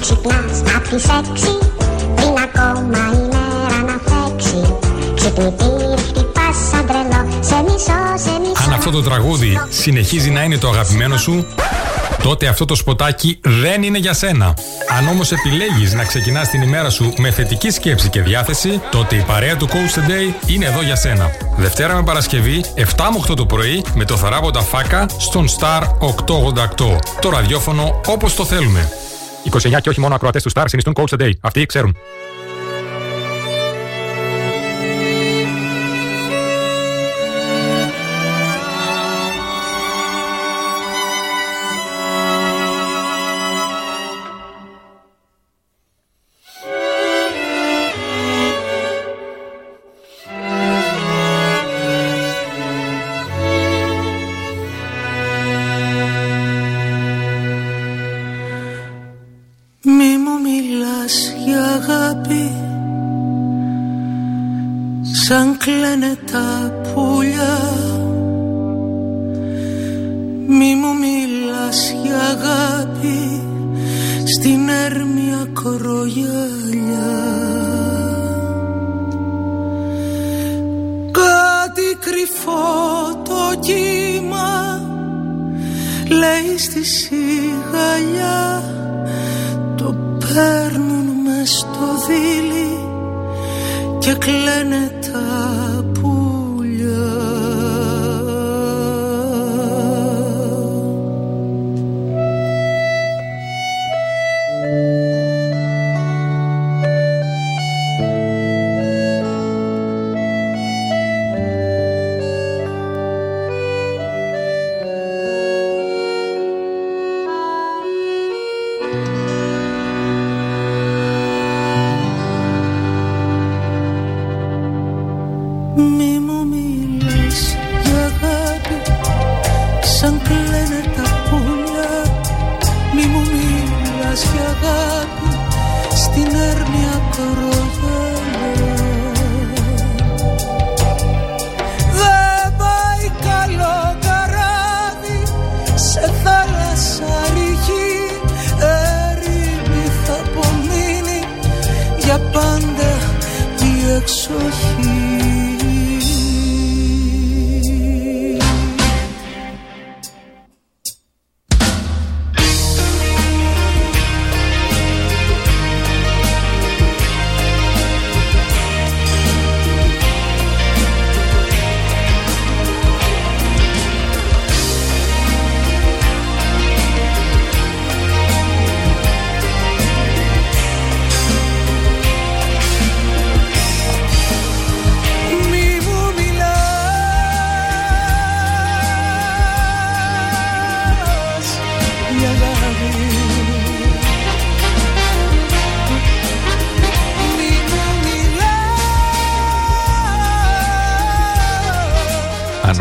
ξυπνάς απ' τις έξι Πριν ακόμα η μέρα να φέξει Ξυπνητήρι χτυπάς σαν τρελό Σε μισό, σε μισό Αν αυτό το τραγούδι συνεχίζει να είναι το αγαπημένο σου, τότε αυτό το σποτάκι δεν είναι για σένα. Αν όμως επιλέγεις να ξεκινάς την ημέρα σου με θετική σκέψη και διάθεση, τότε η παρέα του Coach Today είναι εδώ για σένα. Δευτέρα με Παρασκευή, 7 με 8 το πρωί, με το θαράποντα φάκα στον Star 888. Το ραδιόφωνο όπως το θέλουμε. 29 και όχι μόνο ακροατές του Star συνιστούν Coach Today. Αυτοί ξέρουν.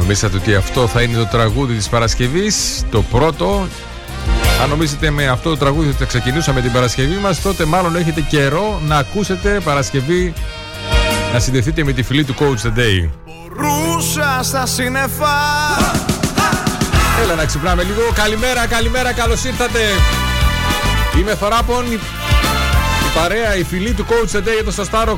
Νομίζατε ότι αυτό θα είναι το τραγούδι της Παρασκευής, το πρώτο, αν νομίζετε με αυτό το τραγούδι ότι θα ξεκινούσαμε την Παρασκευή μας, τότε μάλλον έχετε καιρό να ακούσετε Παρασκευή να συνδεθείτε με τη φιλή του Coach the Day. Ρούσα στα σύννεφα Έλα να ξυπνάμε λίγο. Καλημέρα, καλημέρα, καλώς ήρθατε. Είμαι Θωράπων, η, η παρέα, η φιλή του Coach the Day εδώ στο Star 888,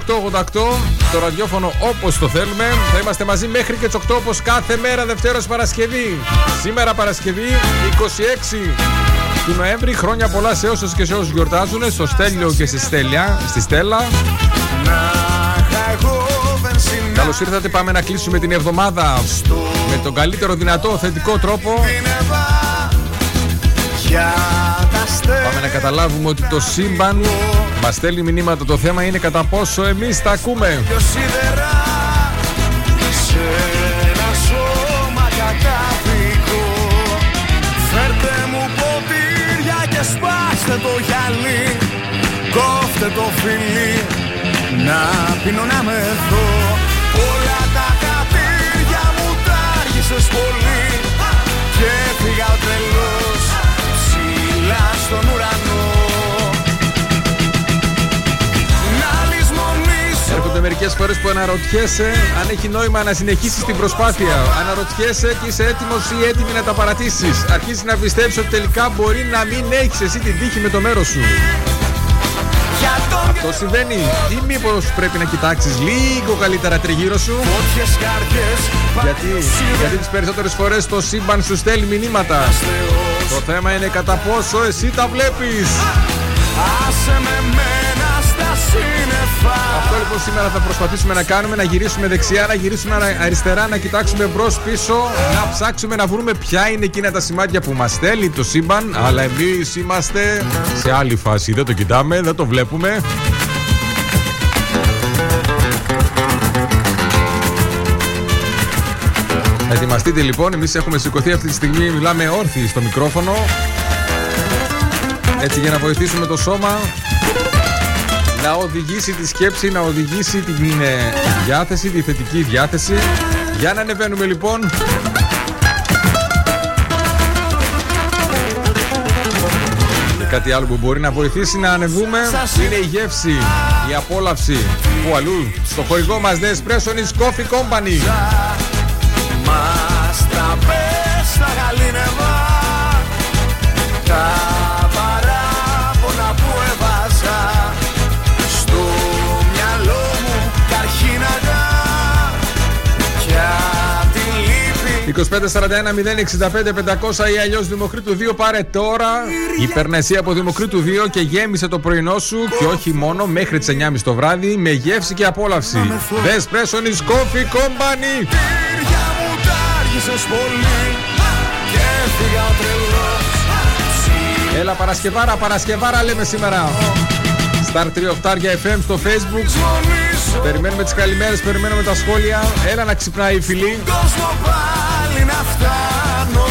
το ραδιόφωνο όπως το θέλουμε. Θα είμαστε μαζί μέχρι και τις 8 όπως κάθε μέρα Δευτέρος Παρασκευή. Σήμερα Παρασκευή 26 του Νοέμβρη. Χρόνια πολλά σε όσους και σε όσους γιορτάζουν, στο Στέλιο και στη Στέλια, στη Στέλλα. Να είχα εγώ βενζινά Καλώς ήρθατε. Πάμε να κλείσουμε την εβδομάδα με τον καλύτερο δυνατό θετικό τρόπο. Πίνευα για τα αστέρια Πάμε να καταλάβουμε ότι το σύμπαν μας στέλνει μηνύματα. Το θέμα είναι κατά πόσο εμείς τα ακούμε. Δυο σίδερα σε ένα σώμα κατάδικο Φέρτε μου ποτήρια και σπάστε το γυαλί. Κόφτε το φιλί να πίνω να με δω. Όλα τα κατήρια μου τα άργησες πολύ. Και έφυγα τρελός. ψηλά στον ουρανό Να λησμονήσω Έρχονται μερικές φορές που αναρωτιέσαι αν έχει νόημα να συνεχίσεις την προσπάθεια. Αναρωτιέσαι και είσαι έτοιμος ή έτοιμη να τα παρατήσεις. Αρχίζεις να πιστεύεις ότι τελικά μπορεί να μην έχεις εσύ την τύχη με το μέρος σου. Για τον Το συμβαίνει ή μήπως πρέπει να κοιτάξεις λίγο καλύτερα τριγύρω σου; Φώτιες καρδιές Γιατί, γιατί τις περισσότερες φορές το σύμπαν σου στέλνει μηνύματα. Το θέμα είναι κατά πόσο εσύ τα βλέπεις. Άσε με μένα στα σύννεφα Αυτό λοιπόν σήμερα θα προσπαθήσουμε να κάνουμε, να γυρίσουμε δεξιά, να γυρίσουμε ανα- αριστερά, να κοιτάξουμε μπρος πίσω, να ψάξουμε να βρούμε ποια είναι εκείνα τα σημάδια που μας στέλνει το σύμπαν. Αλλά εμείς είμαστε σε άλλη φάση. Δεν το κοιτάμε, δεν το βλέπουμε. Ετοιμαστείτε λοιπόν, εμείς έχουμε σηκωθεί αυτή τη στιγμή, μιλάμε όρθιοι στο μικρόφωνο Έτσι για να βοηθήσουμε το σώμα να οδηγήσει τη σκέψη, να οδηγήσει την ε, διάθεση, τη θετική διάθεση. Για να ανεβαίνουμε λοιπόν. Και Κάτι άλλο που μπορεί να βοηθήσει να ανεβούμε είναι η γεύση, η απόλαυση. Που αλλού, στο χορηγό μας The Espresso is Coffee Company. Τα παράπονα που έβαζα Στο μυαλό μου καρχίναγα Κι απ' τη λύπη. 2541 065 500 ή αλλιώς Δημοκρίτου 2 πάρε τώρα. Υπερνεσία από Δημοκρίτου 2 και γέμισε το πρωινό σου και όχι μόνο μέχρι τις 9.30 το βράδυ με γεύση και απόλαυση. The Espresso is Coffee Company. Τύρια μου τα άργησες πολύ Και έφυγα ο τρελός Έλα Παρασκευάρα, Παρασκευάρα λέμε σήμερα. Star 3 Οχτάρια FM στο Facebook. Ψωνίζω Περιμένουμε τις καλημέρες, περιμένουμε τα σχόλια. Έλα να ξυπνάει η φιλή. κόσμο πάλι να φτάνω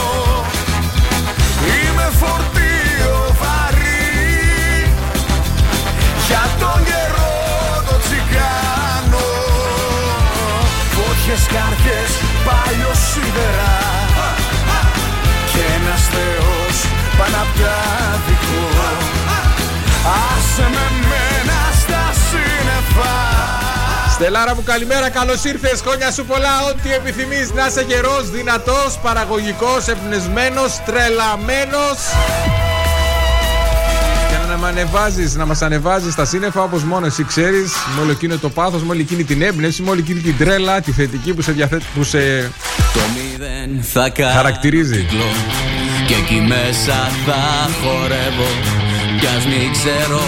Είμαι φορτίο βαρύ Για τον καιρό το τσιγάνο Φώτιες καρδιές παλιό σίδερα Κι ένας θεός πάνω απ' τα δικό Άσε με μένα στα σύννεφα. Στελάρα μου καλημέρα, καλώς ήρθες, χρόνια σου πολλά, ό,τι επιθυμείς να είσαι γερός, δυνατός, παραγωγικός, εμπνευσμένος, τρελαμένος. Και να με ανεβάζεις, να μας ανεβάζεις στα σύννεφα όπως μόνο εσύ ξέρεις με όλο εκείνο το πάθος, με όλη εκείνη την έμπνευση, με όλη εκείνη την τρέλα, τη θετική που σε, διαθέτει, που σε Το μηδέν θα κάνω χαρακτηρίζει. κύκλο Και εκεί μέσα θα χορεύω Κι ας μην ξέρω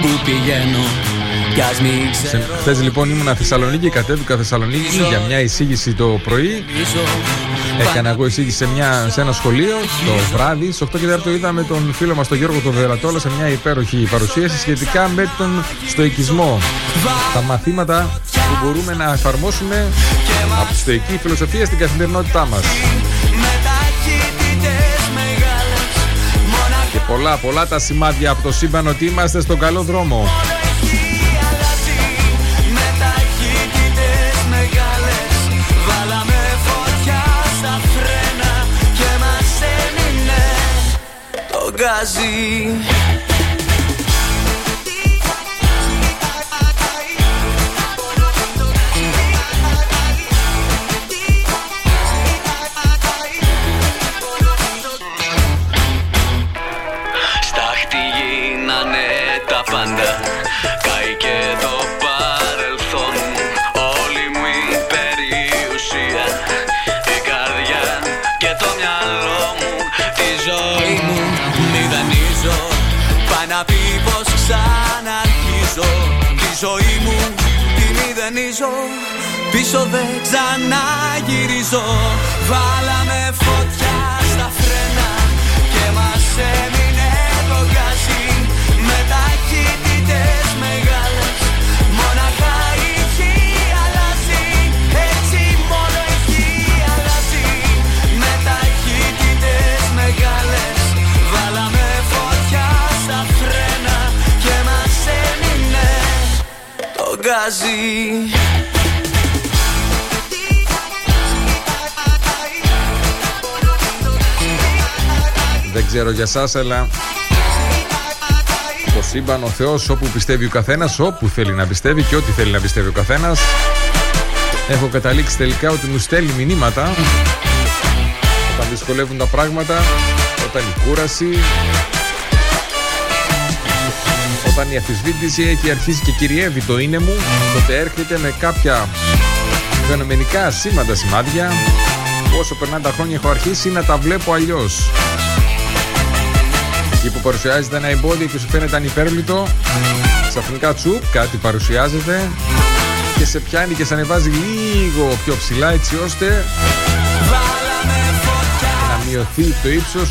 που πηγαίνω Κι ας μην ξέρω Χθε λοιπόν ήμουνα Θεσσαλονίκη, κατέβηκα Θεσσαλονίκη για μια εισήγηση το πρωί. πίσω Έκανα εγώ εισήγηση σε, μια, σε ένα σχολείο το βράδυ. Στις 8 και 4 είδαμε τον φίλο μας τον Γιώργο τον Βερατόλα σε μια υπέροχη παρουσίαση σχετικά με τον στοικισμό. Τα μαθήματα που μπορούμε να εφαρμόσουμε από τη στοική φιλοσοφία στην καθημερινότητά μας. Πολλά, πολλά τα σημάδια από το σύμπαν ότι είμαστε στον καλό δρόμο. έχει Πίσω δεν ξαναγυρίζω. Βάλαμε φωτιά στα φρένα Και μας έμεινε το γκάζι. Με ταχύτητες μεγάλες Μοναχά έχει αλλάζει. Έτσι μόνο έχει αλλάζει. Με ταχύτητες μεγάλες Βάλαμε φωτιά στα φρένα Και μας έμεινε το γκάζι ξέρω για σας, αλλά το σύμπαν, ο Θεός, όπου πιστεύει ο καθένας, όπου θέλει να πιστεύει και ό,τι θέλει να πιστεύει ο καθένας. Έχω καταλήξει τελικά ότι μου στέλνει μηνύματα όταν δυσκολεύουν τα πράγματα, όταν η κούραση, Όταν η αφισβήτηση έχει αρχίσει και κυριεύει το είναι μου, τότε έρχεται με κάποια φαινομενικά σήμαντα σημάδια. Όσο περνάνε τα χρόνια έχω αρχίσει να τα βλέπω αλλιώς. Εκεί που παρουσιάζεται ένα εμπόδιο και σου φαίνεται ανυπέρβλητο, ξαφνικά τσουπ, κάτι παρουσιάζεται και σε πιάνει και σε ανεβάζει λίγο πιο ψηλά έτσι ώστε να μειωθεί το ύψος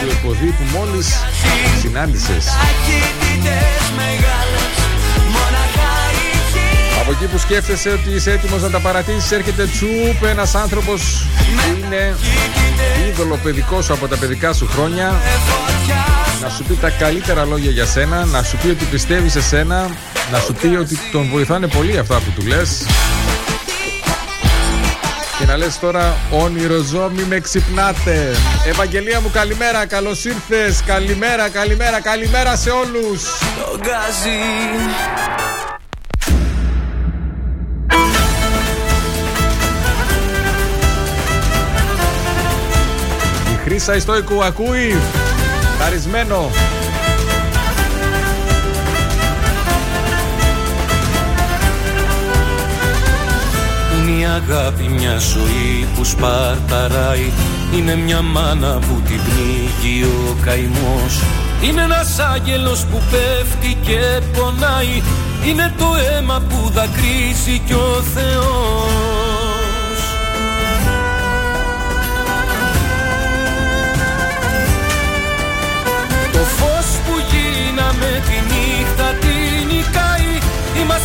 του εποδί που μόλις συνάντησες. Από εκεί που σκέφτεσαι ότι είσαι έτοιμος να τα παρατήσεις έρχεται τσουπ ένας άνθρωπος που είναι είδωλο παιδικός σου από τα παιδικά σου χρόνια. Να σου πει τα καλύτερα λόγια για σένα, να σου πει ότι πιστεύεις σε σένα, να σου πει ότι τον βοηθάνε πολύ αυτά που του λες. Και να λες τώρα όνειρο ζω μη με ξυπνάτε Ευαγγελία μου καλημέρα καλώς ήρθες. Καλημέρα καλημέρα καλημέρα σε όλους. Το γκάζι Η Χρύσα Ιστόικου ακούει. Χαρισμένο. Είναι η αγάπη μια ζωή που σπαρταράει. Είναι μια μάνα που την πνίγει ο καημός. Είναι ένας άγγελος που πέφτει και πονάει. Είναι το αίμα που δακρύζει κι ο Θεός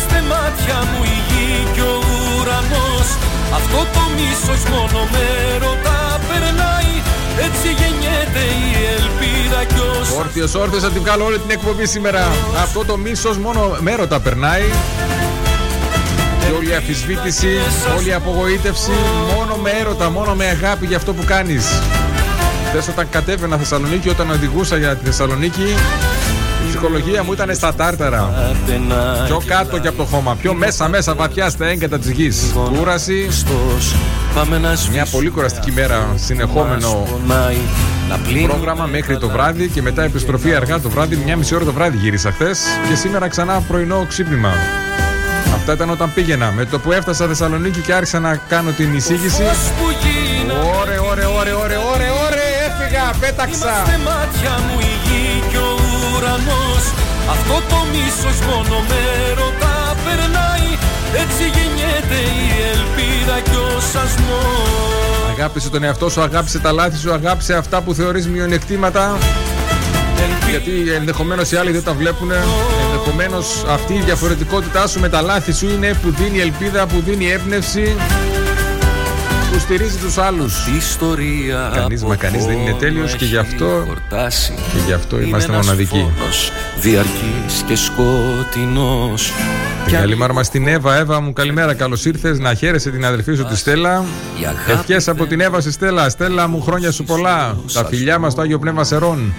Είμαστε μάτια μου η γη και ο ουρανός. Αυτό το μίσος μόνο με ρωτά περνάει. Έτσι γεννιέται η ελπίδα κι ως Όρθιος όρθιος θα την βγάλω όλη την εκπομπή σήμερα. Αυτό το μίσος μόνο μέρωτα περνάει. Και όλη η αφισβήτηση, όλη η απογοήτευση μόνο με έρωτα, μόνο με αγάπη για αυτό που κάνεις. Θες όταν κατέβαινα Θεσσαλονίκη, όταν οδηγούσα για τη Θεσσαλονίκη, η ψυχολογία μου ήταν στα τάρταρα. Άντε να Πιο κάτω και από το χώμα, πιο μέσα μέσα βαθιά στα έγκατα της γης. Κούραση, γελαστός. Πάμε να μια σβήσουμε πολύ κουραστική μέρα, συνεχόμενο μας πονάει. Να πλύνουμε πρόγραμμα μέχρι το βράδυ και μετά επιστροφή αργά το βράδυ, μια μισή ώρα το βράδυ γύρισα χθες και σήμερα ξανά πρωινό ξύπνημα. Αυτά ήταν όταν πήγαινα. Με το που έφτασα Θεσσαλονίκη και άρχισα να κάνω την εισήγηση. Φως που γίναμε Ωρε, ωρε, ωρε, ωρε, ωρε, ωρε, έφυγα, πέταξα. Ουρανός. Αυτό το μίσος μόνο με ρωτά περνάει. Έτσι γεννιέται η ελπίδα και ο σασμός. Αγάπησε τον εαυτό σου, αγάπησε τα λάθη σου, αγάπησε αυτά που θεωρείς μειονεκτήματα. Γιατί ενδεχομένως οι άλλοι δεν τα βλέπουν. Ενδεχομένως αυτή η διαφορετικότητά σου με τα λάθη σου είναι που δίνει ελπίδα, που δίνει έμπνευση, που στηρίζει τους άλλους. Η ιστορία Κανείς, μα από κανείς δεν είναι πόνο τέλειος και γι' έχει αυτό- χορτάσει. Και γι' αυτό Είναι είμαστε ένας μοναδικοί. φόνος διαρκής και σκοτεινός Και καλημέρα μας στην Εύα. Εύα μου, καλημέρα, καλώς ήρθες. Να χαίρεσαι την αδερφή σου τη Στέλλα. Η αγάπη Ευχές από την Εύα στη Στέλλα. Στέλλα μου, χρόνια σου πολλά. Τα φιλιά μας στο Άγιο Πνεύμα Σερών.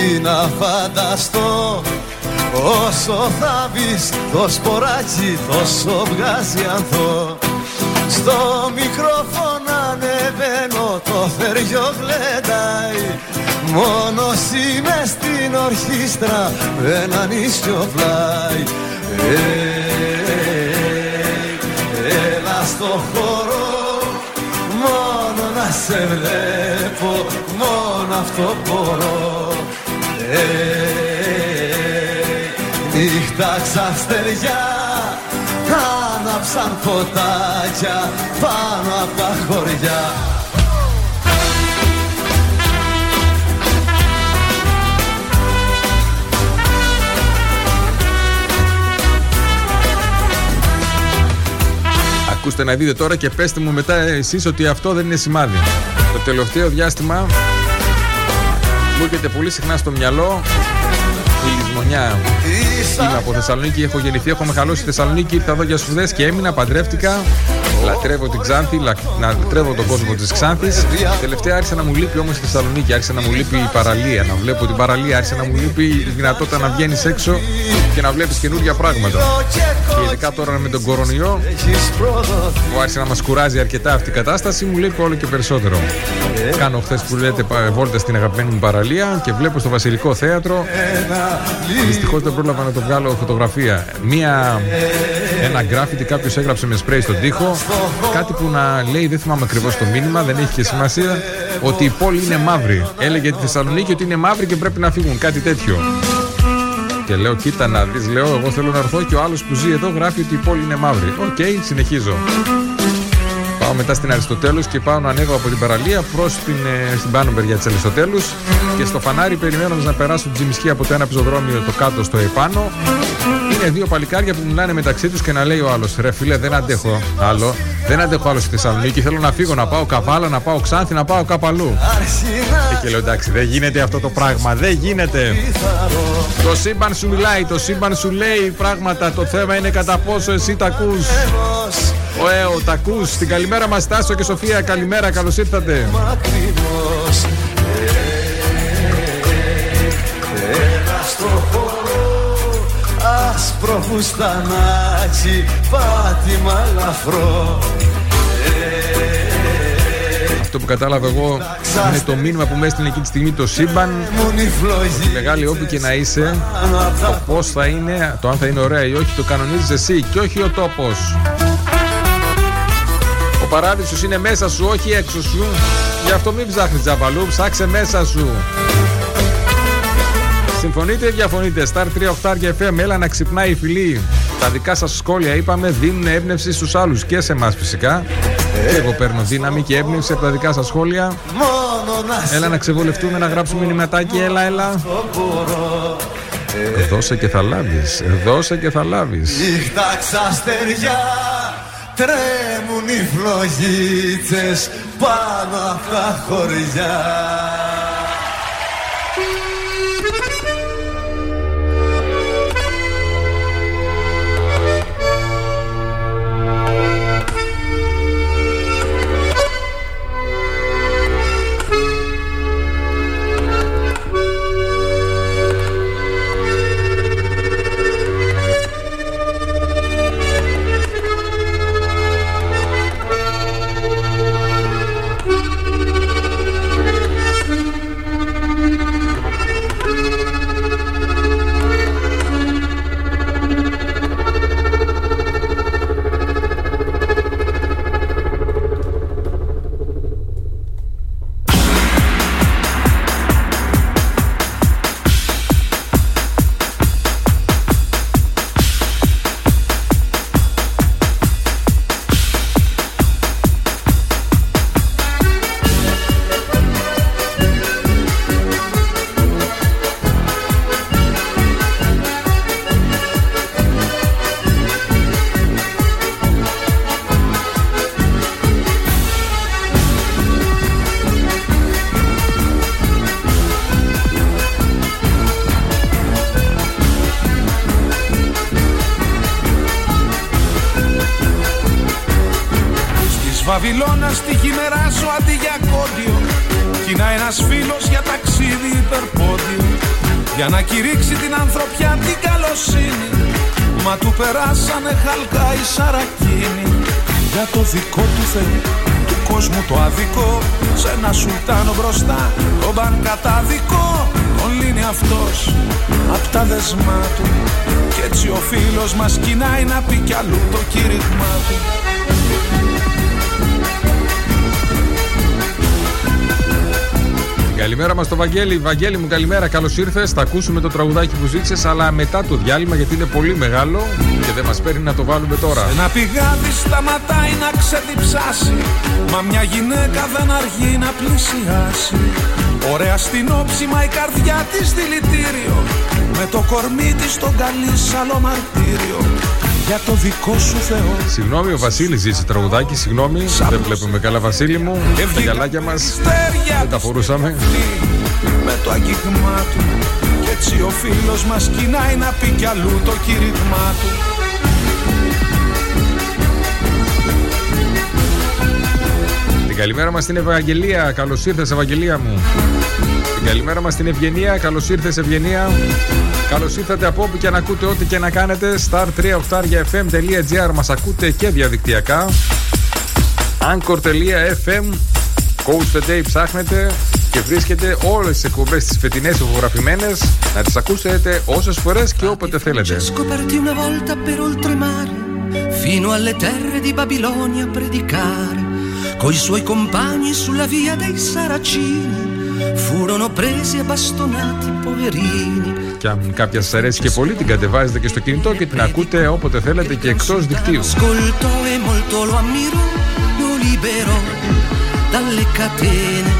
Τι να φανταστώ Όσο θα μπεις το σποράκι τόσο βγάζει ανθό. Στο μικρόφωνο ανεβαίνω το θεριό γλεντάει. Μόνος είμαι στην ορχήστρα με έναν ίσιο πλάι Ε, Έλα στο χώρο Μόνο να σε βλέπω Μόνο αυτό μπορώ. ε, Νύχτα ξαστεριά Άναψαν φωτάκια Πάνω από τα χωριά Ακούστε να δείτε τώρα και πέστε μου μετά εσείς ότι αυτό δεν είναι σημάδι. Το τελευταίο διάστημα μου έρχεται πολύ συχνά στο μυαλό η λησμονιά. Είμαι από Θεσσαλονίκη, έχω γεννηθεί, έχω μεγαλώσει στη Θεσσαλονίκη, ήρθα εδώ για σπουδές και έμεινα, παντρεύτηκα. Λατρεύω την Ξάνθη, λα... να λατρεύω τον κόσμο της Ξάνθης. Τελευταία άρχισε να μου λείπει όμως η Θεσσαλονίκη, άρχισε να μου λείπει η παραλία. Να βλέπω την παραλία, άρχισε να μου λείπει η δυνατότητα να βγαίνεις έξω και να βλέπεις καινούργια πράγματα. Και ειδικά τώρα με τον κορονοϊό, που άρχισε να μας κουράζει αρκετά αυτή η κατάσταση, μου λείπει όλο και περισσότερο. Κάνω χθες που λέτε βόλτα στην αγαπημένη μου παραλία και βλέπω στο Βασιλικό Θέατρο. Δυστυχώς δεν πρόλαβα να το βγάλω φωτογραφία. Μία, ένα γκράφιτι κάποιος έγραψε με σπρέι στον τοίχο. Κάτι που να λέει, δεν θυμάμαι ακριβώς το μήνυμα, δεν έχει και σημασία, ότι η πόλη είναι μαύρη. Έλεγε τη Θεσσαλονίκη ότι είναι μαύρη και πρέπει να φύγουν. Κάτι τέτοιο. Και λέω, κοίτα να δεις, λέω, εγώ θέλω να έρθω και ο άλλος που ζει εδώ γράφει ότι η πόλη είναι μαύρη. OK, okay, συνεχίζω. Πάω μετά στην Αριστοτέλους και πάω να ανέβω από την παραλία προς την, ε, στην πάνω μεριά της Αριστοτέλους και στο φανάρι περιμένοντας να περάσω την τζιμισχή από το ένα πεζοδρόμιο το κάτω στο επάνω. Είναι δύο παλικάρια που μιλάνε μεταξύ του και να λέει ο άλλο: Ρε φίλε, δεν αντέχω άλλο. Δεν αντέχω άλλο στη Θεσσαλονίκη. Θέλω να φύγω, να πάω καβάλα, να πάω ξάνθη, να πάω κάπου αλλού. Και λέω εντάξει, δεν γίνεται αυτό το πράγμα. Δεν γίνεται. Το σύμπαν σου μιλάει, το σύμπαν σου λέει πράγματα. Το θέμα είναι κατά πόσο εσύ τα ακού. Ο ΕΟ, τα ακού. Την καλημέρα μα, Τάσο και Σοφία. Καλημέρα, καλώ ήρθατε. Άσπρο φουστανάκι, πάτημα λαφρό αυτό που κατάλαβα εγώ είναι το μήνυμα που με έστειλε εκείνη τη στιγμή το σύμπαν. Τη μεγάλη όπου και να είσαι, το πώς θα είναι, το αν θα είναι ωραία ή όχι, το κανονίζεις εσύ και όχι ο τόπος. Ο παράδεισος είναι μέσα σου, όχι έξω σου. Γι' αυτό μην ψάχνεις τζαβαλού, ψάξε μέσα σου. Συμφωνείτε ή διαφωνείτε, Star 3 8 και FM, έλα να ξυπνάει η φιλή. Τα δικά σας σχόλια είπαμε δίνουν έμπνευση στους άλλους και σε εμάς φυσικά. Και εγώ παίρνω δύναμη και έμπνευση από τα δικά σας σχόλια. Έλα να ξεβολευτούμε, να γράψουμε μηνυματάκι, έλα, έλα. Δώσε και θα λάβεις. Δώσε και θα λάβεις. Νύχτα ξαστεριά, τρέμουν οι φλογίτσες πάνω από τα χωριά. Για να κηρύξει την ανθρωπιά την καλοσύνη. Μα του περάσανε χαλκά η σαρακίνη. Για το δικό του Θεό του κόσμου το αδικό. Σε ένα σουλτάνο μπροστά τον παν καταδικό. Τον λύνει αυτός απ' τα δεσμά του. Κι έτσι ο φίλος μας κοινάει να πει κι αλλού το κήρυγμά του Καλημέρα μας το Βαγγέλη. Βαγγέλη μου, καλημέρα. Καλώς ήρθες. Θα ακούσουμε το τραγουδάκι που ζήτησες, αλλά μετά το διάλειμμα γιατί είναι πολύ μεγάλο και δεν μας παίρνει να το βάλουμε τώρα. Ένα πηγάδι σταματάει να ξεδιψάσει. Μα μια γυναίκα δεν αργεί να πλησιάσει. Ωραία στην όψη, μα η καρδιά της δηλητήριο. Με το κορμί της στον καλή άλλο μαρτύριο για το δικό σου Θεό. Συγγνώμη, ο Βασίλη ζήτησε τραγουδάκι. Συγγνώμη, δεν βλέπουμε καλά, Βασίλη μου. Τα γυαλάκια μας δεν τα φορούσαμε. Με το αγγίγμα του. Κι έτσι ο φίλος μας κοινάει να πει κι αλλού το κήρυγμά του. καλημέρα μας στην Ευαγγελία. Καλώς ήρθες, Ευαγγελία μου. Την καλημέρα μας στην Ευγενία. Καλώς ήρθες, Ευγενία. Καλώς ήρθατε από όπου και να ακούτε ό,τι και να κάνετε. star3fm.gr μας ακούτε και διαδικτυακά. anchor.fm Coach the Day ψάχνετε και βρίσκετε όλες τις εκπομπές τις φετινές ηχογραφημένες να τις ακούσετε όσες φορές και όποτε θέλετε. una volta per oltremare fino alle terre di Babilonia a predicare coi suoi compagni sulla via dei Saracini furono presi e bastonati poverini Και αν κάποια σας αρέσει και πολύ την κατεβάζετε και στο κινητό και την ακούτε όποτε θέλετε και εκτός δικτύου. ascoltò e molto lo ammirò lo liberò dalle catene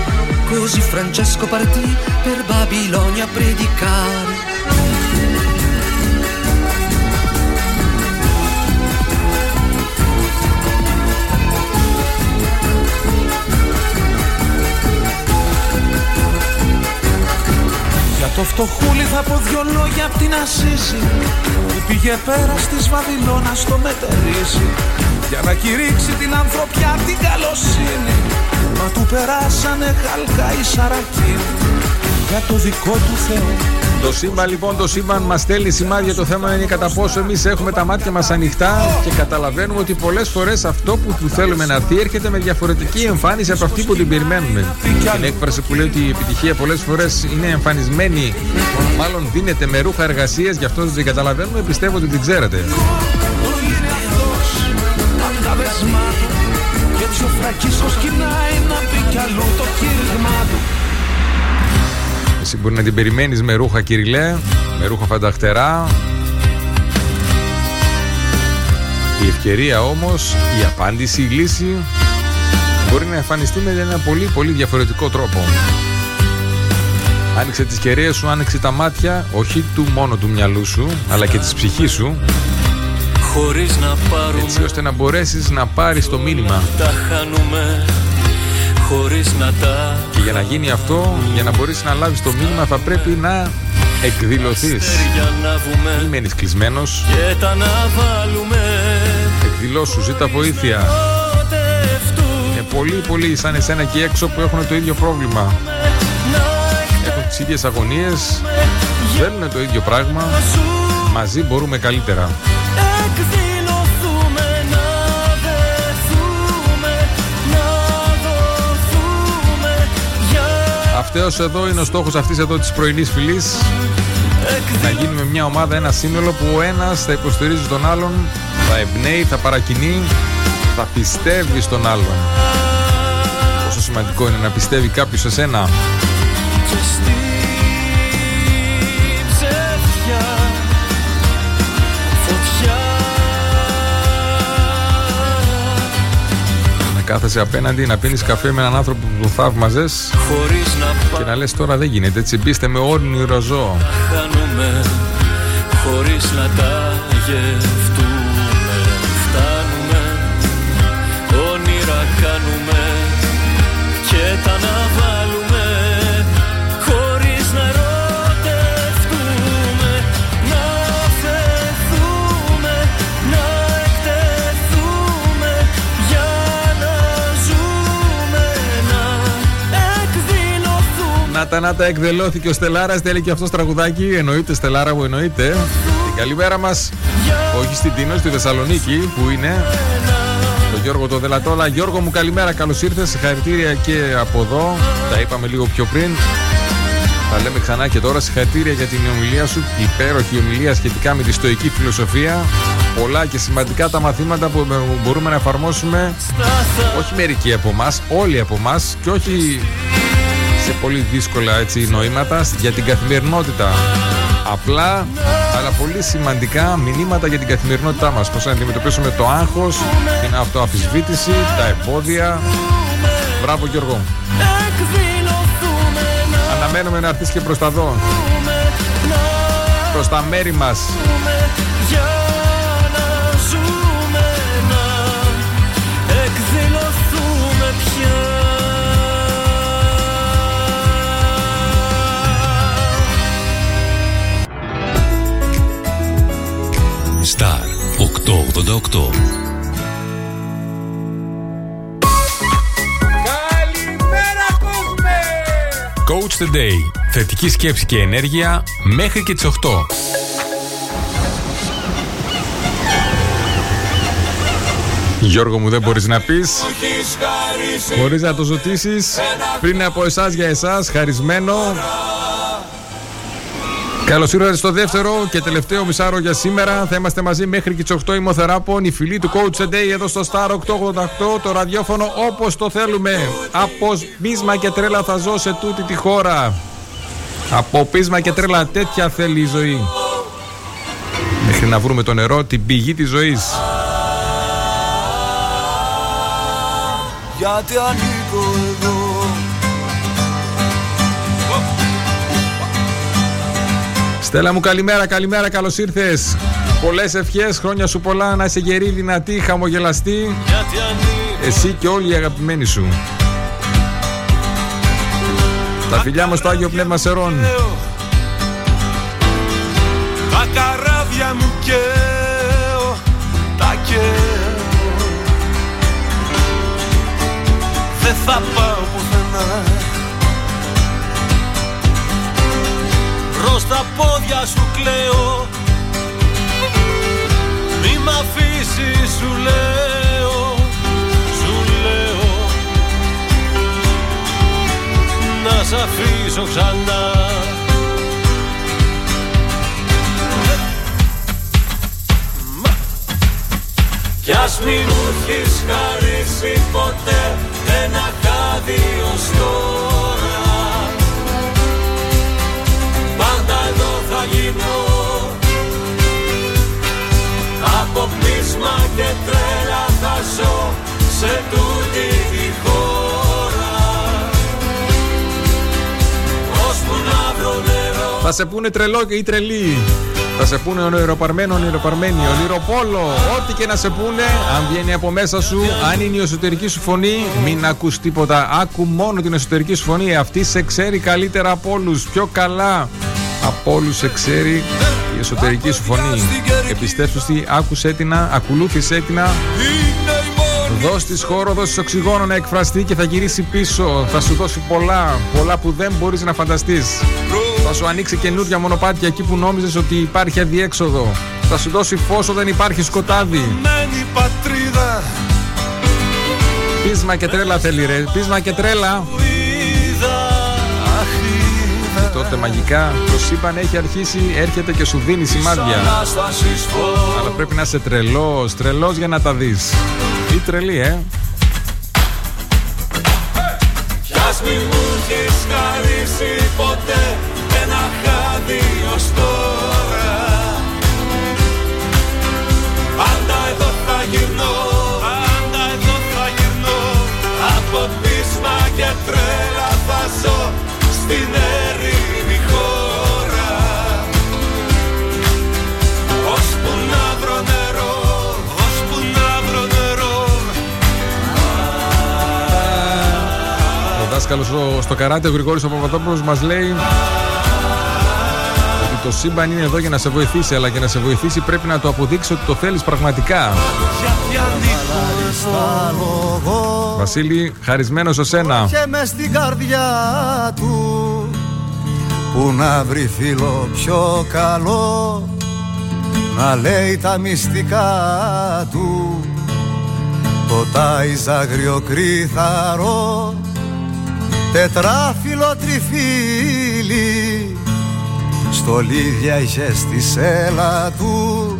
così Francesco partì per Babilonia a predicare το φτωχούλι θα πω δυο λόγια απ' την Ασίση. Που πήγε πέρα της Βαβυλώνας στο μετερίσι Για να κηρύξει την ανθρωπιά την καλοσύνη. Μα του περάσανε χαλκά οι σαρακίνοι. Για το δικό του Θεό Το σύμπαν λοιπόν, το σύμπαν μας στέλνει σημάδια. Το θέμα είναι κατά πόσο εμείς έχουμε τα μάτια μας ανοιχτά και καταλαβαίνουμε ότι πολλές φορές αυτό που του θέλουμε να έρθει έρχεται με διαφορετική εμφάνιση από αυτή που την περιμένουμε. Την έκφραση που λέει ότι η επιτυχία πολλές φορές είναι εμφανισμένη, μάλλον δίνεται με ρούχα εργασίας, γι' αυτό δεν την καταλαβαίνουμε. Πιστεύω ότι την ξέρετε. Απ' τα δεσμά του Και έτσι ο Φρακίσκος κοινάει να πει κι αλλού το κήρυγμά του Εσύ μπορεί να την περιμένεις με ρούχα κυριλέ, με ρούχα φανταχτερά. Η ευκαιρία όμως, η απάντηση, η λύση μπορεί να εμφανιστεί με ένα πολύ πολύ διαφορετικό τρόπο. Άνοιξε τις κεραίες σου, άνοιξε τα μάτια, όχι του μόνο του μυαλού σου, αλλά και της ψυχής σου, Χωρίς να πάρουμε έτσι ώστε να μπορέσεις να πάρεις το μήνυμα. τα χάνουμε Χωρίς να τα Και για να γίνει αυτό, για να μπορείς να λάβεις το μήνυμα θα πρέπει να εκδηλωθείς. για να Μην βγούμε μένεις κλεισμένος, Και τα να βάλουμε εκδηλώσου, ζήτα βοήθεια. Είναι πολύ πολύ σαν εσένα εκεί έξω που έχουν το ίδιο πρόβλημα. Έχουν τις ίδιες αγωνίες, θέλουν το ίδιο πράγμα. Μαζί μπορούμε καλύτερα. Αυτός εδώ είναι ο στόχος αυτής εδώ της πρωινής φυλής. Να γίνουμε μια ομάδα, ένα σύνολο που ο ένας θα υποστηρίζει τον άλλον, θα εμπνέει, θα παρακινεί, θα πιστεύει στον άλλον. Πόσο σημαντικό είναι να πιστεύει κάποιος σε σένα. Κάθεσαι απέναντι, να πίνεις καφέ με έναν άνθρωπο που τον θαύμαζες Χωρίς να και να λες τώρα δεν γίνεται έτσι, μπήστε με όνειρο ζώο. χάνουμε Χωρίς να τα γευτούμε εκδηλωθούμε Να τα να τα εκδηλώθηκε ο Στελάρας, θέλει και αυτός τραγουδάκι. Εννοείται, Στελάρα μου, εννοείται. Την καλημέρα μας, όχι στην Τίνο, στη Θεσσαλονίκη που είναι. Το Γιώργο το Δελατόλα. Γιώργο μου, καλημέρα, καλώς ήρθες. Συγχαρητήρια και από εδώ. Τα είπαμε λίγο πιο πριν. Τα λέμε ξανά και τώρα. Συγχαρητήρια για την ομιλία σου. Υπέροχη ομιλία σχετικά με τη στοική φιλοσοφία. Πολλά και σημαντικά τα μαθήματα που μπορούμε να εφαρμόσουμε. Όχι μερικοί από εμάς, όλοι από εμάς και όχι σε πολύ δύσκολα έτσι νοήματα για την καθημερινότητα. Απλά, αλλά πολύ σημαντικά μηνύματα για την καθημερινότητά μας. Πώς να αντιμετωπίσουμε το άγχος, την αυτοαφισβήτηση, τα εμπόδια. Μπράβο Γιώργο. Εκδηλωθούμε να Αναμένουμε να έρθεις και προς τα δω. Προς τα μέρη μας. Καλημέρα κόσμε! Coach the Day. Θετική σκέψη και ενέργεια μέχρι και τις 8. Γιώργο μου δεν μπορείς να πεις Μπορείς να το ζωτήσεις Πριν από εσάς για εσάς Χαρισμένο Καλώς ήρθατε στο δεύτερο και τελευταίο μισάρο για σήμερα. Θα είμαστε μαζί μέχρι και τις 8 ημοθεράπων. Οι φίλοι του Coach Day εδώ στο Star 888. Το ραδιόφωνο όπως το θέλουμε. Από πείσμα και τρέλα θα ζω σε τούτη τη χώρα. Από πείσμα και τρέλα τέτοια θέλει η ζωή. Μέχρι να βρούμε το νερό, την πηγή της ζωής. Γιατί ανήκω εδώ; Στέλλα μου καλημέρα, καλημέρα, καλώς ήρθες. Πολλές ευχές, χρόνια σου πολλά Να είσαι γερή, δυνατή, χαμογελαστή. Εσύ και όλοι οι αγαπημένοι σου. Τα φιλιά μου στο Άγιο Πνεύμα Σερών Τα καράβια μου καίω Τα καίω. Δεν θα πάω πουθενά Προς τα πόδια σου κλαίω. Μη μ' αφήσεις σου λέω Σου λέω. Να σ' αφήσω ξανά. Κι ας μη μου έχεις χαρίσει ποτέ ένα χάδι ως σε τούτη τη χώρα Ώσπου να βρω νερό Θα σε πούνε τρελό ή τρελή θα σε πούνε ονειροπαρμένο, ονειροπαρμένη, ονειροπόλο. Ό,τι και να σε πούνε, αν βγαίνει από μέσα σου, αν είναι η εσωτερική σου φωνή, μην ακούς τίποτα. Άκου μόνο την εσωτερική σου φωνή. Αυτή σε ξέρει καλύτερα από όλους. Πιο καλά από όλους σε ξέρει η εσωτερική σου φωνή. Εμπιστεύσου άκουσέ την, ακολούθησέ την. Δώσ' της χώρο, δώσ' οξυγόνο να εκφραστεί και θα γυρίσει πίσω. Θα σου δώσει πολλά, πολλά που δεν μπορείς να φανταστείς. Θα σου ανοίξει καινούργια μονοπάτια εκεί που νόμιζες ότι υπάρχει αδιέξοδο. Θα σου δώσει φως όταν υπάρχει σκοτάδι. πατρίδα Πείσμα και τρέλα θέλει ρε, πείσμα και τρέλα. Και τότε μαγικά το σύμπαν έχει αρχίσει, έρχεται και σου δίνει σημάδια. Αλλά πρέπει να είσαι τρελός, τρελός για να τα δεις. Τι τρελή, ε. Κι ας μη μου έχεις χαρίσει ποτέ ένα χάδι ως τώρα Πάντα εδώ θα γυρνώ, πάντα εδώ θα γυρνώ Από πείσμα και τρέλα θα ζω στην έρημη χώρα Ώσπου να βρω νερό, ώσπου να βρω νερό Ο δάσκαλος στο καράτε, ο Γρηγόρης ο Παπαδόπουλος μας λέει ότι το σύμπαν είναι εδώ για να σε βοηθήσει, αλλά για να σε βοηθήσει πρέπει να το αποδείξει ότι το θέλεις πραγματικά. Βασίλη, χαρισμένος σε σένα. Και μες στην καρδιά του που να βρει φίλο πιο καλό. Να λέει τα μυστικά του το τάιζ αγριοκρίθαρο τετράφυλλο τριφύλι στολίδια είχε στη σέλα του.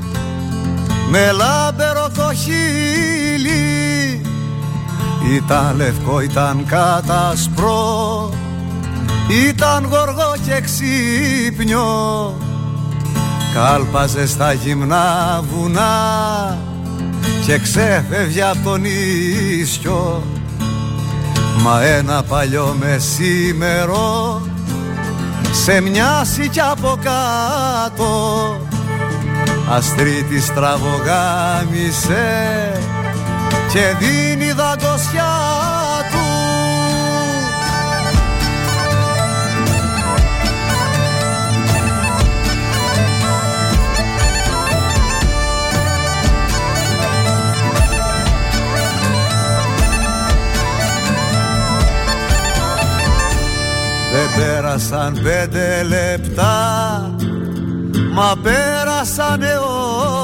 Με λάμπερο το χείλι ήταν λευκό, ήταν κατασπρό ήταν γοργό και ξύπνιο. Κάλπαζε στα γυμνά βουνά Και ξέφευγε από τον ίσιο. Μα ένα παλιό μεσήμερο Σε μοιάσει κι από κάτω. Αστρίτης στραβογάμισε Και δίνει δαγκωσιά του. Δεν Πέρασαν πέντε λεπτά Μα πέρασαν αιώνες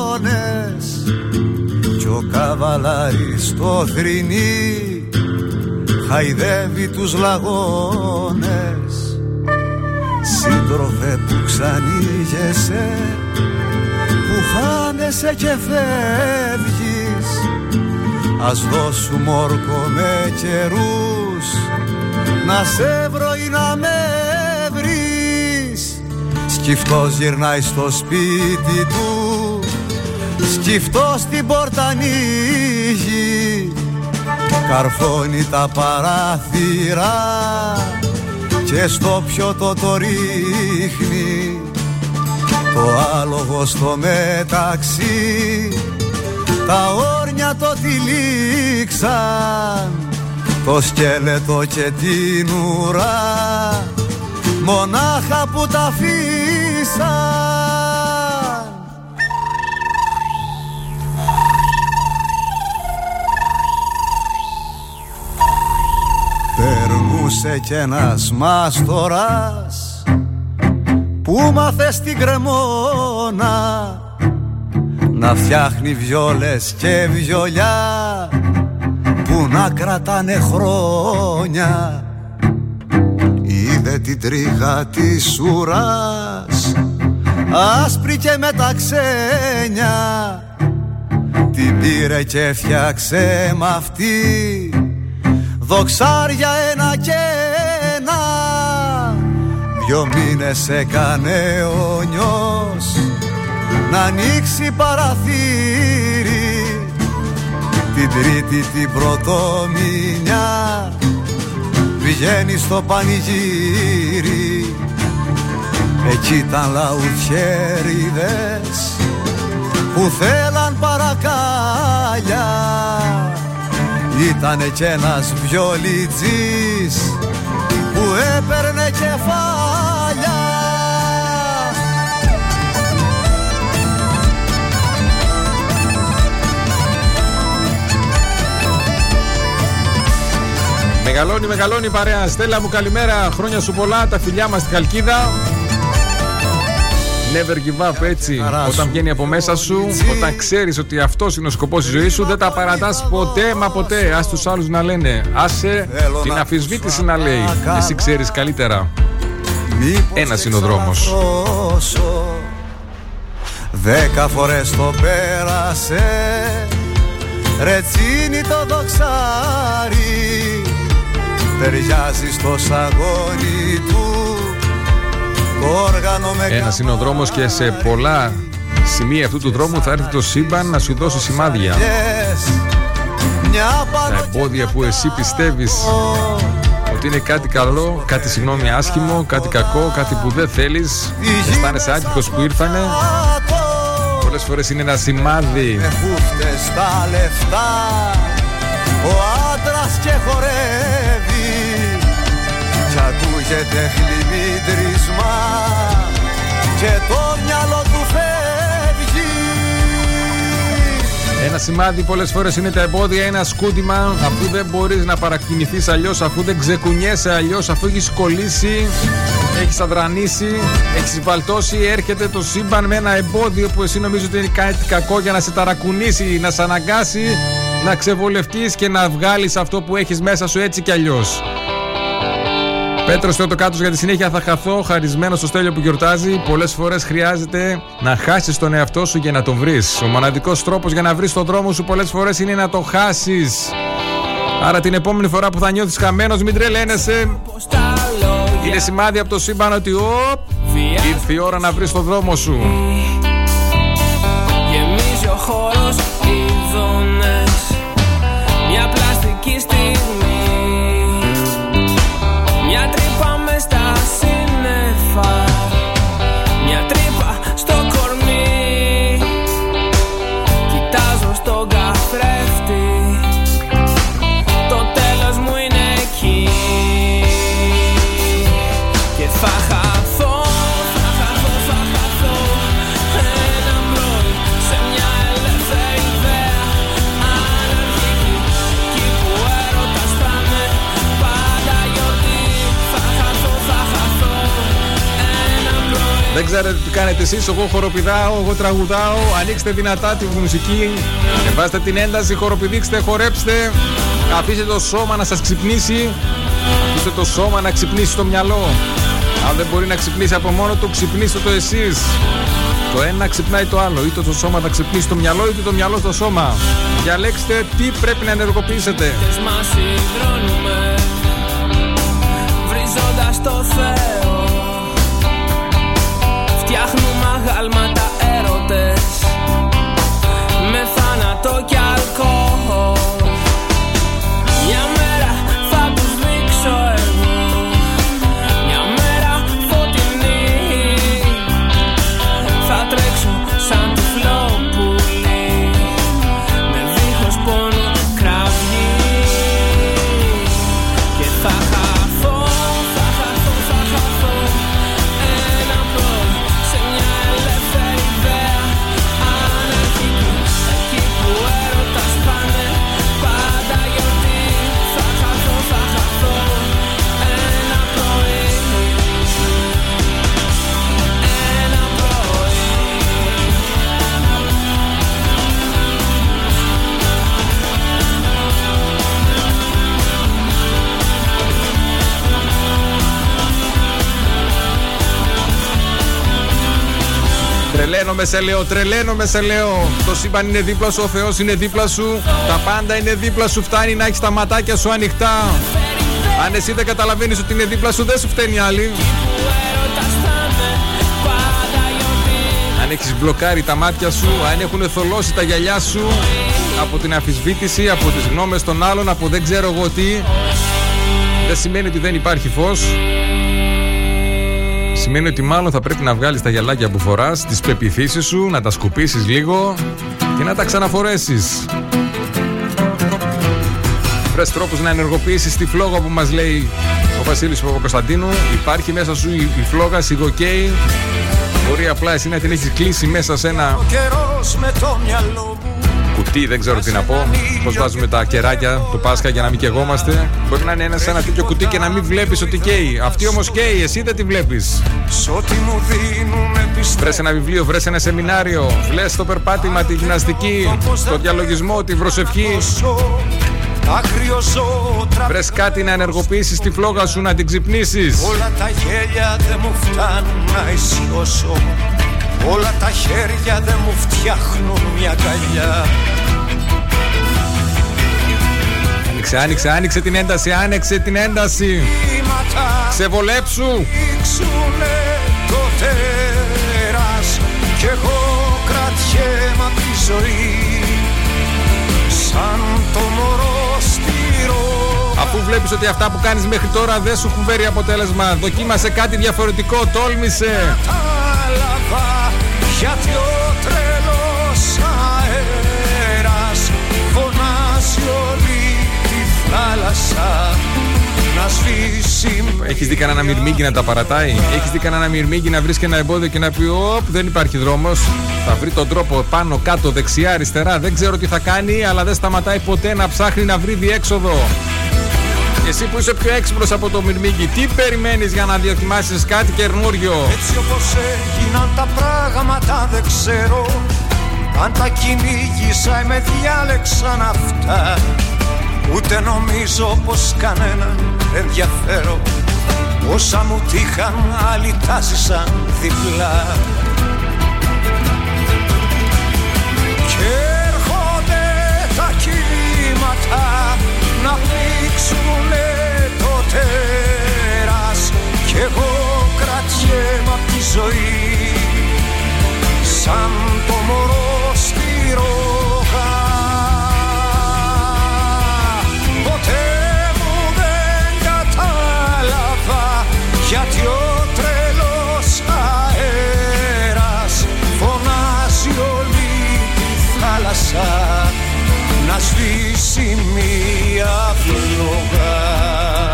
Κι ο καβαλάρης στο θρηνί Χαϊδεύει τους λαγώνες. Σύντροφε που ξανήγεσαι Που χάνεσαι και φεύγεις. Ας δώσουμε όρκο με καιρούς Να σε βρω ή να με βρεις. Σκυφτός γυρνάει στο σπίτι του Σκυφτός την πόρτα ανοίγει Καρφώνει τα παράθυρα Και στο πιωτό το ρίχνει. Το άλογο στο μεταξύ Τα όρνια το τυλίξαν Το σκέλετο και την ουρά Μονάχα που τα αφήσαν Περνούσε κι ένας μάστορας που μάθε στην κρεμόνα να φτιάχνει βιόλες και βιολιά που να κρατάνε χρόνια. Είδε την τρίχα της ουράς άσπρη και με τα ξένια. Την πήρε και φτιάξε μ' αυτή Δοξάρια ένα και ένα. Δυο μήνες έκανε ο νιός Να ανοίξει παραθύρι. Την τρίτη την πρωτομηνιά Πηγαίνει στο πανηγύρι. Εκεί ήταν λαουθιέριδες Που θέλαν παρακάλια Ήτανε κι ένας βιολιτζής που έπαιρνε κεφάλια Μεγαλώνει, μεγαλώνει παρέα. Στέλλα μου καλημέρα. Χρόνια σου πολλά. Τα φιλιά μας στη Χαλκίδα. Never give up έτσι. Όταν βγαίνει από μέσα σου, όταν ξέρεις ότι αυτός είναι ο σκοπός της ζωής σου, δεν τα παρατάς ποτέ μα ποτέ. Α τους άλλους να λένε. Άσε την αφισβήτηση να λέει. Εσύ ξέρεις καλύτερα. Ένας είναι ο δρόμος. Δέκα φορές το πέρασε Ρετσίνι το δοξάρι Ταιριάζει στο σαγόνι του ένας είναι ο δρόμο και σε πολλά σημεία αυτού του δρόμου θα έρθει το σύμπαν να σου δώσει σημάδια. Τα εμπόδια που εσύ πιστεύεις ότι είναι κάτι καλό, κάτι συγγνώμη άσχημο, κάτι κακό, κάτι που δεν θέλεις, αισθάνεσαι άτυχος που ήρθανε. Πολλές φορές είναι ένα σημάδι. τα λεφτά, ο άντρας και χορεύει, κι ακούγεται χλιμίτρισμα και το μυαλό του φεύγει. Ένα σημάδι πολλές φορές είναι τα εμπόδια, ένα σκούντιμα αφού δεν μπορείς να παρακινηθείς αλλιώς, αφού δεν ξεκουνιέσαι αλλιώς, αφού έχεις κολλήσει, έχεις αδρανήσει, έχεις βαλτώσει. Έρχεται το σύμπαν με ένα εμπόδιο που εσύ νομίζω ότι είναι κάτι κακό για να σε ταρακουνήσει, να σε αναγκάσει να ξεβολευτείς και να βγάλεις αυτό που έχεις μέσα σου έτσι κι αλλιώς. Πέτρος το κάτω για τη συνέχεια θα χαθώ. Χαρισμένος στο στέλιο που γιορτάζει. Πολλές φορές χρειάζεται να χάσεις τον εαυτό σου για να τον βρεις. Ο μοναδικός τρόπος για να βρεις τον δρόμο σου πολλές φορές είναι να το χάσεις. Άρα την επόμενη φορά που θα νιώθεις χαμένος, μην τρελαίνεσαι. Είναι σημάδι από το σύμπαν ότι οπ, ήρθε η ώρα να βρεις τον δρόμο σου. Ξέρετε τι κάνετε εσείς, εγώ χοροπηδάω, εγώ τραγουδάω. Ανοίξτε δυνατά τη μουσική. Βάστε την ένταση, χοροπηδήξτε, χορέψτε. Αφήστε το σώμα να σας ξυπνήσει. Αφήστε το σώμα να ξυπνήσει το μυαλό. Αν δεν μπορεί να ξυπνήσει από μόνο του, ξυπνήστε το εσείς. Το ένα ξυπνάει το άλλο. Είτε το σώμα θα ξυπνήσει το μυαλό, είτε το μυαλό στο σώμα. Διαλέξτε τι πρέπει να ενεργοποιήσετε. Μας υδρώνουμε Βρίζοντας το Θεό Φτιάχνουμε αγάλματα έρωτες Με θάνατο και αλκοόλ Τρελαίνομαι σε λέω, τρελαίνομαι σε λέω. Το σύμπαν είναι δίπλα σου, ο Θεός είναι δίπλα σου. Τα πάντα είναι δίπλα σου. Φτάνει να έχεις τα ματάκια σου ανοιχτά. Αν εσύ δεν καταλαβαίνεις ότι είναι δίπλα σου, δεν σου φταίνει άλλη. Αν έχεις μπλοκάρει τα μάτια σου, αν έχουν θολώσει τα γυαλιά σου από την αφισβήτηση, από τις γνώμες των άλλων, από δεν ξέρω εγώ τι, δεν σημαίνει ότι δεν υπάρχει φως Σημαίνει ότι μάλλον θα πρέπει να βγάλεις τα γυαλάκια που φοράς, τις πεπιθήσεις σου, να τα σκουπίσεις λίγο και να τα ξαναφορέσεις. Βρες τρόπους να ενεργοποιήσεις τη φλόγα που μας λέει ο Βασίλης Παπακοσταντίνου. Υπάρχει μέσα σου η, η φλόγα σιγοκαίει. Μπορεί απλά εσύ να την έχεις κλείσει μέσα σε ένα καιρός με το μυαλό μου κουτί, δεν ξέρω τι να πω. Πώς βάζουμε τα κεράκια του Πάσχα για να μην καιγόμαστε. Μπορεί να είναι ένα σε ένα τέτοιο κουτί και να μην βλέπεις ότι καίει. Αυτή όμως καίει, εσύ δεν τη βλέπεις. Σ' ό,τι μου δίνουνε Βρες ένα βιβλίο, βρες ένα σεμινάριο. Βλέ το περπάτημα, τη γυμναστική, το διαλογισμό, τη προσευχή. Άγριο ζώο Βρες κάτι να ενεργοποιήσεις τη φλόγα σου, να την ξυπνήσεις. Όλα τα γέλια δεν μου φτάνουν να ισιώσω Όλα τα χέρια δεν μου φτιάχνουν μια καλιά Άνοιξε, άνοιξε, άνοιξε την ένταση, άνοιξε την ένταση. Ξεβολέψου. Ήξουνε το τέρας Κι εγώ κρατιέμαι απ' τη ζωή Σαν το μωρό στη ρόγα Αφού βλέπεις ότι αυτά που κάνεις μέχρι τώρα δεν σου έχουν φέρει αποτέλεσμα, δοκίμασε κάτι διαφορετικό, τόλμησε. Κατάλαβα γιατί θάλασσα να σβήσει Έχεις δει κανένα μυρμήγκι να τα παρατάει, Έχεις δει κανένα μυρμήγκι να βρίσκει ένα εμπόδιο και να πει Οπ, δεν υπάρχει δρόμος. Θα βρει τον τρόπο πάνω, κάτω, δεξιά, αριστερά. Δεν ξέρω τι θα κάνει, αλλά δεν σταματάει ποτέ να ψάχνει να βρει διέξοδο. Εσύ που είσαι πιο έξυπνος από το μυρμήγκι, τι περιμένεις για να δοκιμάσεις κάτι καινούριο; Έτσι όπως έγιναν τα πράγματα δεν ξέρω Αν τα κυνήγησα ή με διάλεξαν αυτά Ούτε νομίζω πως κανέναν ενδιαφέρω. Όσα μου τύχαν άλλοι τα ζήσαν διπλά. Και έρχονται τα κύματα να πνίξουνε το τέρας. Κι εγώ κρατιέμαι απ' τη ζωή. Σαν το μωρό στη ρόγα να σβήσει μία φλόγα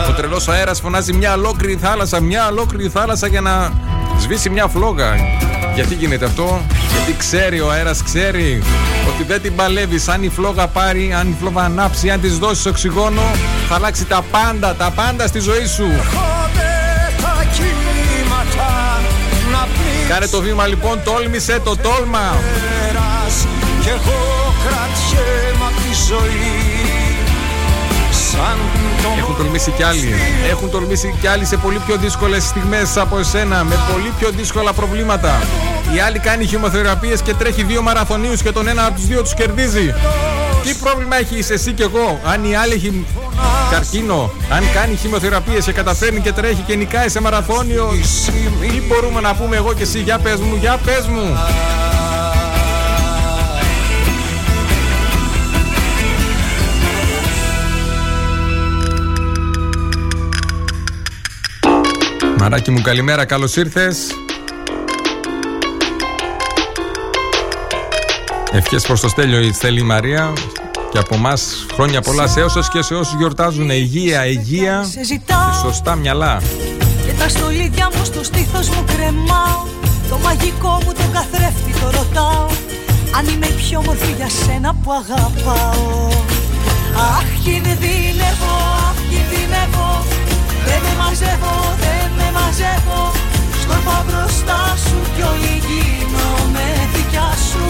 Ο τρελός αέρας φωνάζει μια ολόκληρη θάλασσα, μια ολόκληρη θάλασσα για να σβήσει μια φλόγα. Γιατί γίνεται αυτό, γιατί ξέρει ο αέρας, ξέρει ότι δεν την παλεύεις. Αν η φλόγα πάρει, αν η φλόγα ανάψει, αν της δώσεις οξυγόνο, θα αλλάξει τα πάντα, τα πάντα στη ζωή σου. Έρχονται τα κύματα να πνίξουν Κάνε το βήμα λοιπόν, τόλμησε το τόλμα. Πέρας κι εγώ κρατιέμαι απ' τη ζωή Σαν το Έχουν τολμήσει κι άλλοι. Έχουν τολμήσει κι άλλοι σε πολύ πιο δύσκολες στιγμές από εσένα, με πολύ πιο δύσκολα προβλήματα. Η άλλη κάνει χημοθεραπείες και τρέχει δύο μαραθωνίους και τον ένα από τους δύο τους κερδίζει. Τι πρόβλημα έχει εσύ και εγώ, αν η άλλη έχει καρκίνο, αν κάνει χημοθεραπείες και καταφέρνει και τρέχει και νικάει σε μαραθώνιο; Τι μπορούμε να πούμε εγώ και εσύ, για πες μου, για πες μου. Μαράκι μου καλημέρα, καλώς ήρθες. Ευχές προς το Στέλιο η Στέλη η Μαρία. Και από εμάς χρόνια πολλά σε όσες και σε όσους γιορτάζουν. Υγεία, υγεία. Σε και ζητάω σωστά μυαλά. και τα στολίδια μου στο στήθος μου κρεμάω Το μαγικό μου το καθρέφτη το ρωτάω. Αν είμαι η πιο όμορφη για σένα που αγαπάω. Αχ κινδυνεύω, αχ κινδυνεύω Δεν με μαζεύω, δεν με μαζεύω Σκορπά μπροστά σου κι όλη γίνομαι δικιά σου.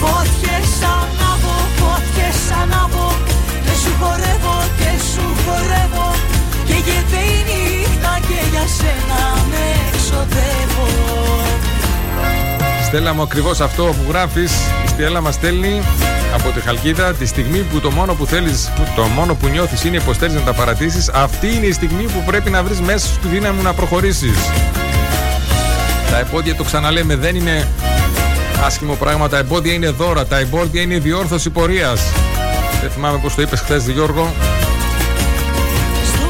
Φώτιες ανάβω, φώτιες ανάβω Και σου χορεύω και σου χορεύω Και γεται η νύχτα και για σένα με εξοδεύω Στέλλα μου ακριβώς αυτό που γράφεις Η Στέλλα μας στέλνει από τη Χαλκίδα Τη στιγμή που το μόνο που θέλεις Το μόνο που νιώθεις είναι πως θέλεις να τα παρατήσεις Αυτή είναι η στιγμή που πρέπει να βρεις μέσα σου τη δύναμη να προχωρήσεις. Τα εμπόδια το ξαναλέμε δεν είναι άσχημο πράγμα. Τα εμπόδια είναι δώρα Τα εμπόδια είναι διόρθωση πορείας. Δεν θυμάμαι πως το είπες χθες Γιώργο. Στο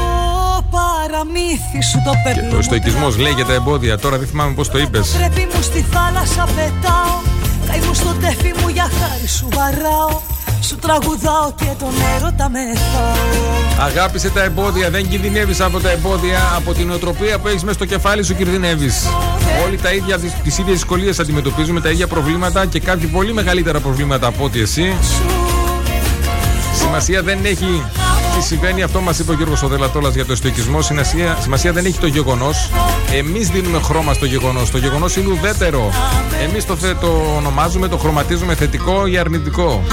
παραμύθι σου το Και περνώ ο στοικισμός λέει για τα εμπόδια. Τώρα δεν θυμάμαι πως το είπες. Πρέπει μου στη θάλασσα πετάω Καημού στο τέφι μου για χάρη σου βαράω Σου τραγουδάω και τον έρωτα μεθάω Αγάπησε τα εμπόδια, δεν κινδυνεύεις από τα εμπόδια. Από την οτροπία που έχεις μέσα στο κεφάλι σου κινδυνεύεις. Όλοι τα ίδια, τις ίδιες δυσκολίες αντιμετωπίζουμε, τα ίδια προβλήματα και κάποιοι πολύ μεγαλύτερα προβλήματα από ότι εσύ. Σημασία δεν έχει τι συμβαίνει, αυτό μας είπε ο Γιώργος Οδελατόλας για το εστοικισμό. Σημασία, σημασία δεν έχει το γεγονός. Εμείς δίνουμε χρώμα στο γεγονός. Το γεγονός είναι ουδέτερο. Εμείς το, θε- το ονομάζουμε, το χρωματίζουμε θετικό ή αρνητικό.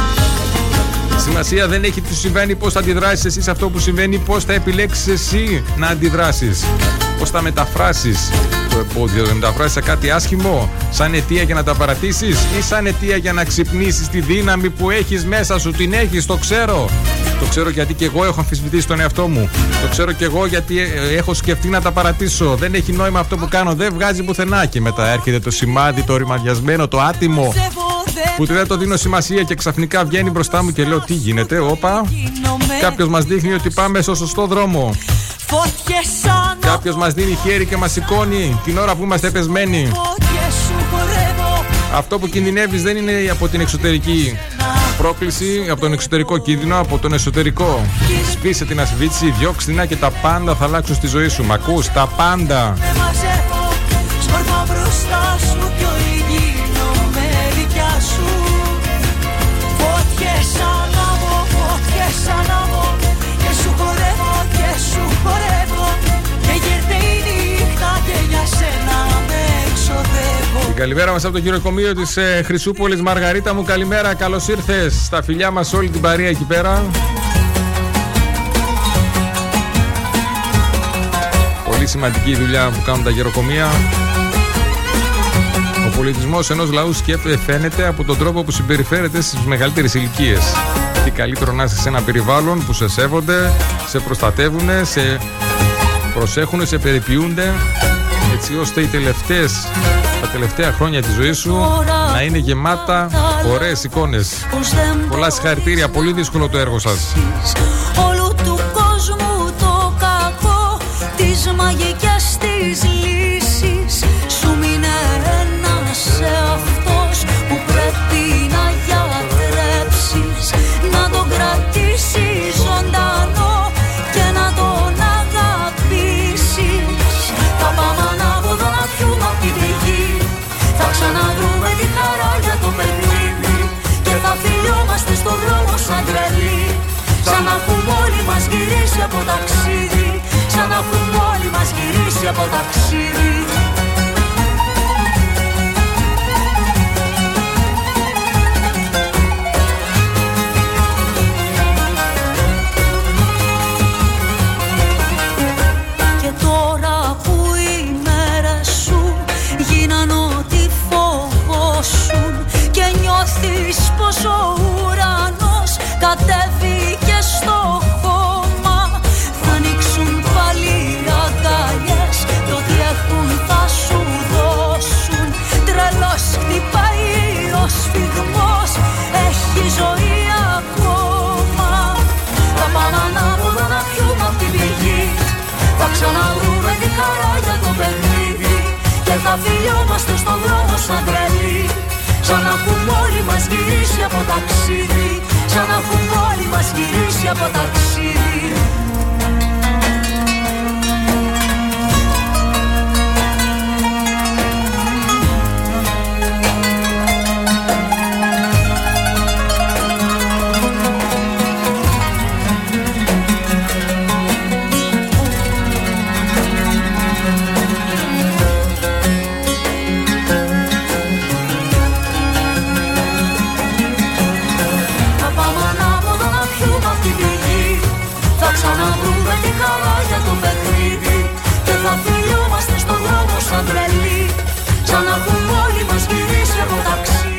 Σημασία δεν έχει τι συμβαίνει, πώς θα αντιδράσεις εσύ σε αυτό που συμβαίνει, πώς θα επιλέξεις εσύ να αντιδράσεις. Πώς θα μεταφράσεις το εμπόδιο, θα μεταφράσεις σε κάτι άσχημο, σαν αιτία για να τα παρατήσεις ή σαν αιτία για να ξυπνήσεις τη δύναμη που έχεις μέσα σου. Την έχεις, το ξέρω. Το ξέρω γιατί και εγώ έχω αμφισβητήσει τον εαυτό μου. Το ξέρω και εγώ γιατί ε, έχω σκεφτεί να τα παρατήσω. Δεν έχει νόημα αυτό που κάνω, δεν βγάζει πουθενά. Και μετά έρχεται το σημάδι, το ρημαδιασμένο, το άτιμο που δεν το δίνω σημασία και ξαφνικά βγαίνει μπροστά μου και λέω τι γίνεται, όπα. Κάποιος μας δείχνει ότι πάμε στο σωστό δρόμο. Φώτιες ανάβω Κάποιος μας δίνει χέρι και μας σηκώνει την ώρα που είμαστε πεσμένοι. Φώτιες σου χορεύω Αυτό που κινδυνεύεις δεν είναι από την εξωτερική πρόκληση, από τον εξωτερικό κίνδυνο, από τον εσωτερικό. Σβήσε την ασβήτηση, διώξτε την και τα πάντα θα αλλάξουν στη ζωή σου. Μ' ακούς, τα πάντα. Την καλημέρα μας από το γυροκομείο της ε, Χρυσούπολης Μαργαρίτα μου. Καλημέρα, καλώς ήρθες στα φιλιά μας όλη την παρέα εκεί πέρα. Πολύ σημαντική η δουλειά που κάνουν τα γεροκομεία. Ο πολιτισμός ενός λαού σκέφτεται φαίνεται από τον τρόπο που συμπεριφέρεται στις μεγαλύτερες ηλικίες. Τι καλύτερο να είσαι σε ένα περιβάλλον που σε σέβονται, σε προστατεύουν, σε προσέχουν, σε περιποιούνται έτσι ώστε οι τελευταίες, τα τελευταία χρόνια της ζωής σου να είναι γεμάτα ωραίες εικόνες. Πως δεν Πολλά συγχαρητήρια, πολύ δύσκολο το έργο σας. όλου του κόσμου το κακό Τις μαγικές τις να έχουμε όλοι μας γυρίσει από ταξίδι. Σαν να έχουμε όλοι μας γυρίσει από ταξίδι σαν τρελοί Σαν να έχουμε όλοι μας γυρίσει από ταξίδι Σαν να έχουμε όλοι μας γυρίσει από ταξίδι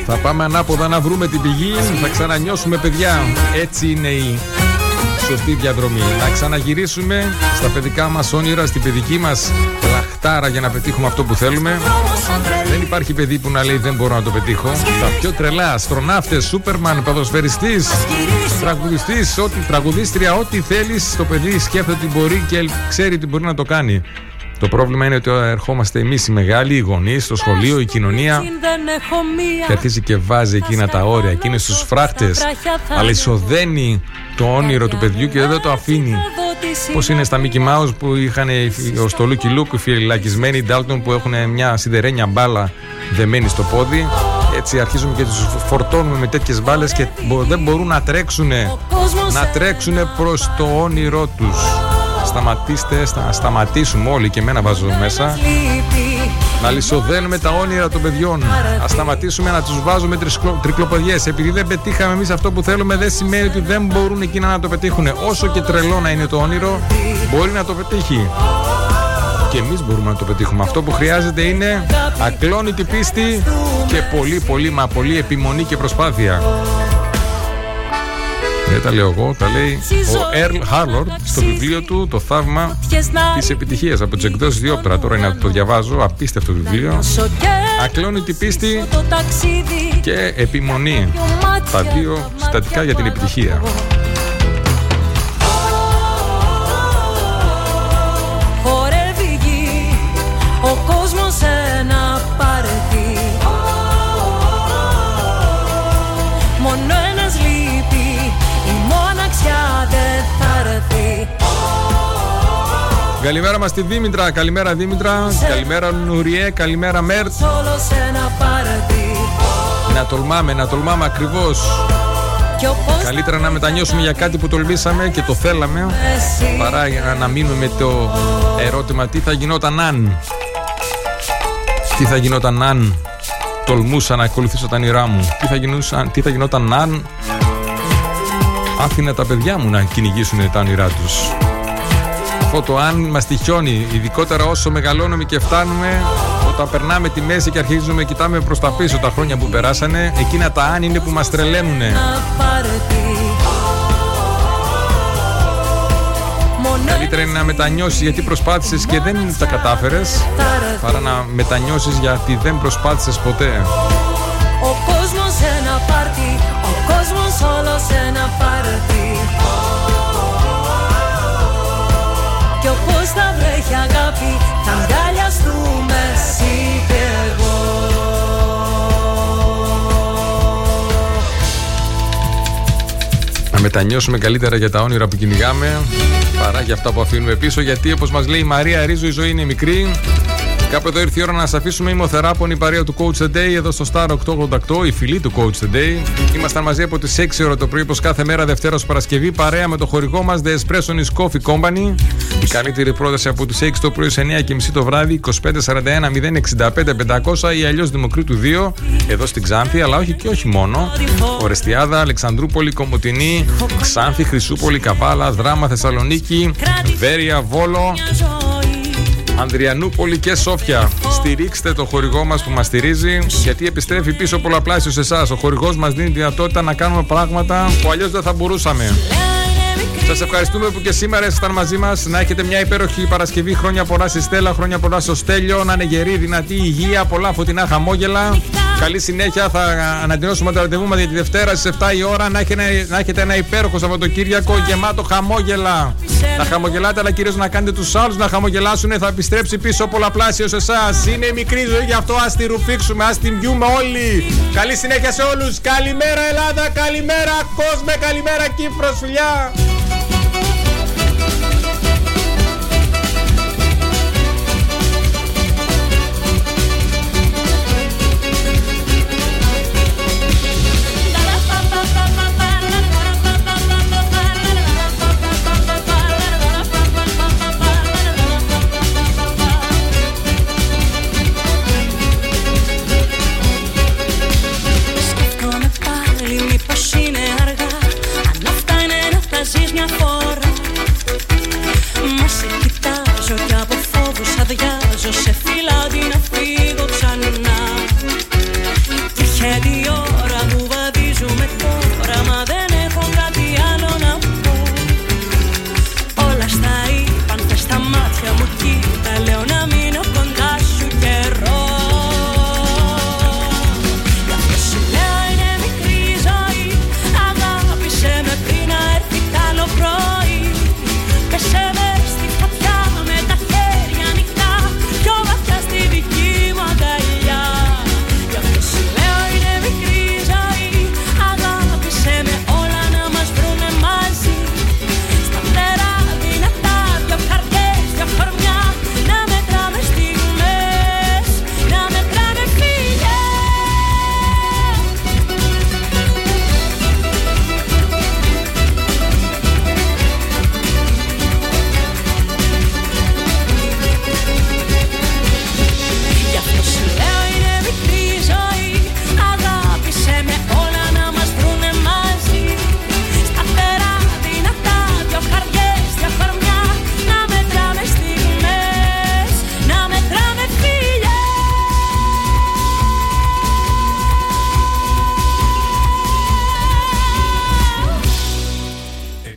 Θα πάμε ανάποδα να βρούμε την πηγή. Θα ξανανιώσουμε, παιδιά. Έτσι είναι η σωστή διαδρομή. Να ξαναγυρίσουμε στα παιδικά μας όνειρα, στην παιδική μας λαχτάρα για να πετύχουμε αυτό που θέλουμε. Δεν υπάρχει παιδί που να λέει δεν μπορώ να το πετύχω. Τα πιο τρελά, αστροναύτες, σούπερμαν, ποδοσφαιριστής, τραγουδιστής, ό,τι τραγουδίστρια, ό,τι θέλεις. Το παιδί σκέφτεται ότι μπορεί και ξέρει ότι μπορεί να το κάνει. Το πρόβλημα είναι ότι ερχόμαστε εμείς οι μεγάλοι, οι γονείς, το σχολείο, η κοινωνία Δεν έχω μία και αρχίζει και βάζει εκείνα τα όρια, εκείνε του φράχτες. Αλλά ισοδένει το όνειρο του παιδιού και δεν το αφήνει. Πώς είναι στα Mickey Mouse που είχαν ο στο Lucky Luke οι φυλακισμένοι Dalton που έχουν μια σιδερένια μπάλα δεμένη στο πόδι. Έτσι αρχίζουμε και τους φορτώνουμε με τέτοιες μπάλες και μπο- δεν μπορούν να τρέξουν. Να τρέξουν προς το όνειρό τους. Σταματήστε, στα, σταματήσουμε όλοι και εμένα βάζω μέσα. Να λησοδένουμε τα όνειρα των παιδιών. Α σταματήσουμε να τους βάζουμε τρικλοποδιέ. Επειδή δεν πετύχαμε εμείς αυτό που θέλουμε, δεν σημαίνει ότι δεν μπορούν εκείνα να το πετύχουν. Όσο και τρελό να είναι το όνειρο, μπορεί να το πετύχει. Και εμείς μπορούμε να το πετύχουμε. Αυτό που χρειάζεται είναι ακλόνητη πίστη και πολύ, πολύ, μα πολύ επιμονή και προσπάθεια. Δεν τα λέω εγώ, τα λέει ο Ερλ Χάρλορντ στο βιβλίο του Το Θαύμα της Επιτυχίας από τι εκδόσει Διόπτρα. Τώρα είναι να το διαβάζω, απίστευτο βιβλίο. Ακλόνητη πίστη το ταξίδι και επιμονή. Τα δύο συστατικά για την επιτυχία. Θα έρθει Καλημέρα μας στη Δήμητρα. Καλημέρα Δήμητρα. Καλημέρα Νουριέ. Καλημέρα Μέρτ. Όλο σε ένα παρετή Να τολμάμε, να τολμάμε ακριβώς. Κι όπως Καλύτερα να μετανιώσουμε για κάτι που τολμήσαμε και το θέλαμε εσύ παρά για να μείνουμε με το ερώτημα τι θα γινόταν αν; Τι θα γινόταν αν τολμούσα να ακολουθήσω τα όνειρά μου; Τι θα, γινούσαν, τι θα γινόταν αν άφηνα τα παιδιά μου να κυνηγήσουν τα όνειρά τους. Αυτό το αν μας τυχιώνει, ειδικότερα όσο μεγαλώνουμε και φτάνουμε, όταν περνάμε τη μέση και αρχίζουμε και κοιτάμε προς τα πίσω τα χρόνια που περάσανε, εκείνα τα αν είναι που μας τρελαίνουνε. ένα παρετή Μόνο Καλύτερα είναι να μετανιώσεις γιατί προσπάθησες και δεν τα κατάφερες θα έρθει παρά να μετανιώσεις γιατί δεν προσπάθησες ποτέ. Πάρτι Κι όπως θα βρέχει αγάπη, θα αγκαλιαστούμε εσύ και εγώ. Να μετανιώσουμε καλύτερα για τα όνειρα που κυνηγάμε παρά για αυτά που αφήνουμε πίσω γιατί όπως μας λέει η Μαρία Ρίζο η ζωή είναι μικρή Κάπου εδώ ήρθε η ώρα να σας αφήσουμε. Είμαι ο Θεράπων, η παρέα του Coach the Day, εδώ στο Star 888, η φιλή του Coach the Day. Ήμασταν μαζί από τις 6 ώρα το πρωί, όπως κάθε μέρα Δευτέρας ως Παρασκευή, παρέα με το χορηγό μας The Espresso is Coffee Company. Η καλύτερη πρόταση από τις 6 το πρωί σε 9 και μισή το βράδυ, 2541 065 500 ή αλλιώς Δημοκρίτου 2, εδώ στην Ξάνθη, αλλά όχι και όχι μόνο. Ορεστιάδα, Αλεξανδρούπολη, Κομωτινή, Ξάνθη, Χρυσούπολη, Καβάλα, Δράμα, Θεσσαλονίκη, Βέρεια, Βόλο, Ανδριανούπολη και Σόφια. Στηρίξτε το χορηγό μας που μας στηρίζει, γιατί επιστρέφει πίσω πολλαπλάσιος σε εσάς. Ο χορηγός μας δίνει τη δυνατότητα να κάνουμε πράγματα που αλλιώς δεν θα μπορούσαμε. Είναι μικρή Σας ευχαριστούμε που και σήμερα ήσασταν μαζί μας. Να έχετε μια υπέροχη Παρασκευή. Χρόνια πολλά στη Στέλλα, χρόνια πολλά στο Στέλιο. Να είναι γερή, δυνατή, υγεία, πολλά φωτεινά χαμόγελα. Καλή συνέχεια. Θα αναντιώσουμε το ραντεβού μας για τη Δευτέρα στις 7 η ώρα. Να έχετε, να έχετε ένα υπέροχο Σαββατοκύριακο γεμάτο χαμόγελα. Να χαμογελάτε, αλλά κυρίως να κάνετε τους άλλους να χαμογελάσουν. Θα επιστρέψει πίσω πολλαπλάσιος σε εσάς. Είναι μικρή ζωή, γι' αυτό ας τη ρουφήξουμε, ας την πιούμε όλοι. Καλή συνέχεια σε όλους. Καλημέρα Ελλάδα, καλημέρα κόσμο, καλημέρα Κύπρος, φιλιά.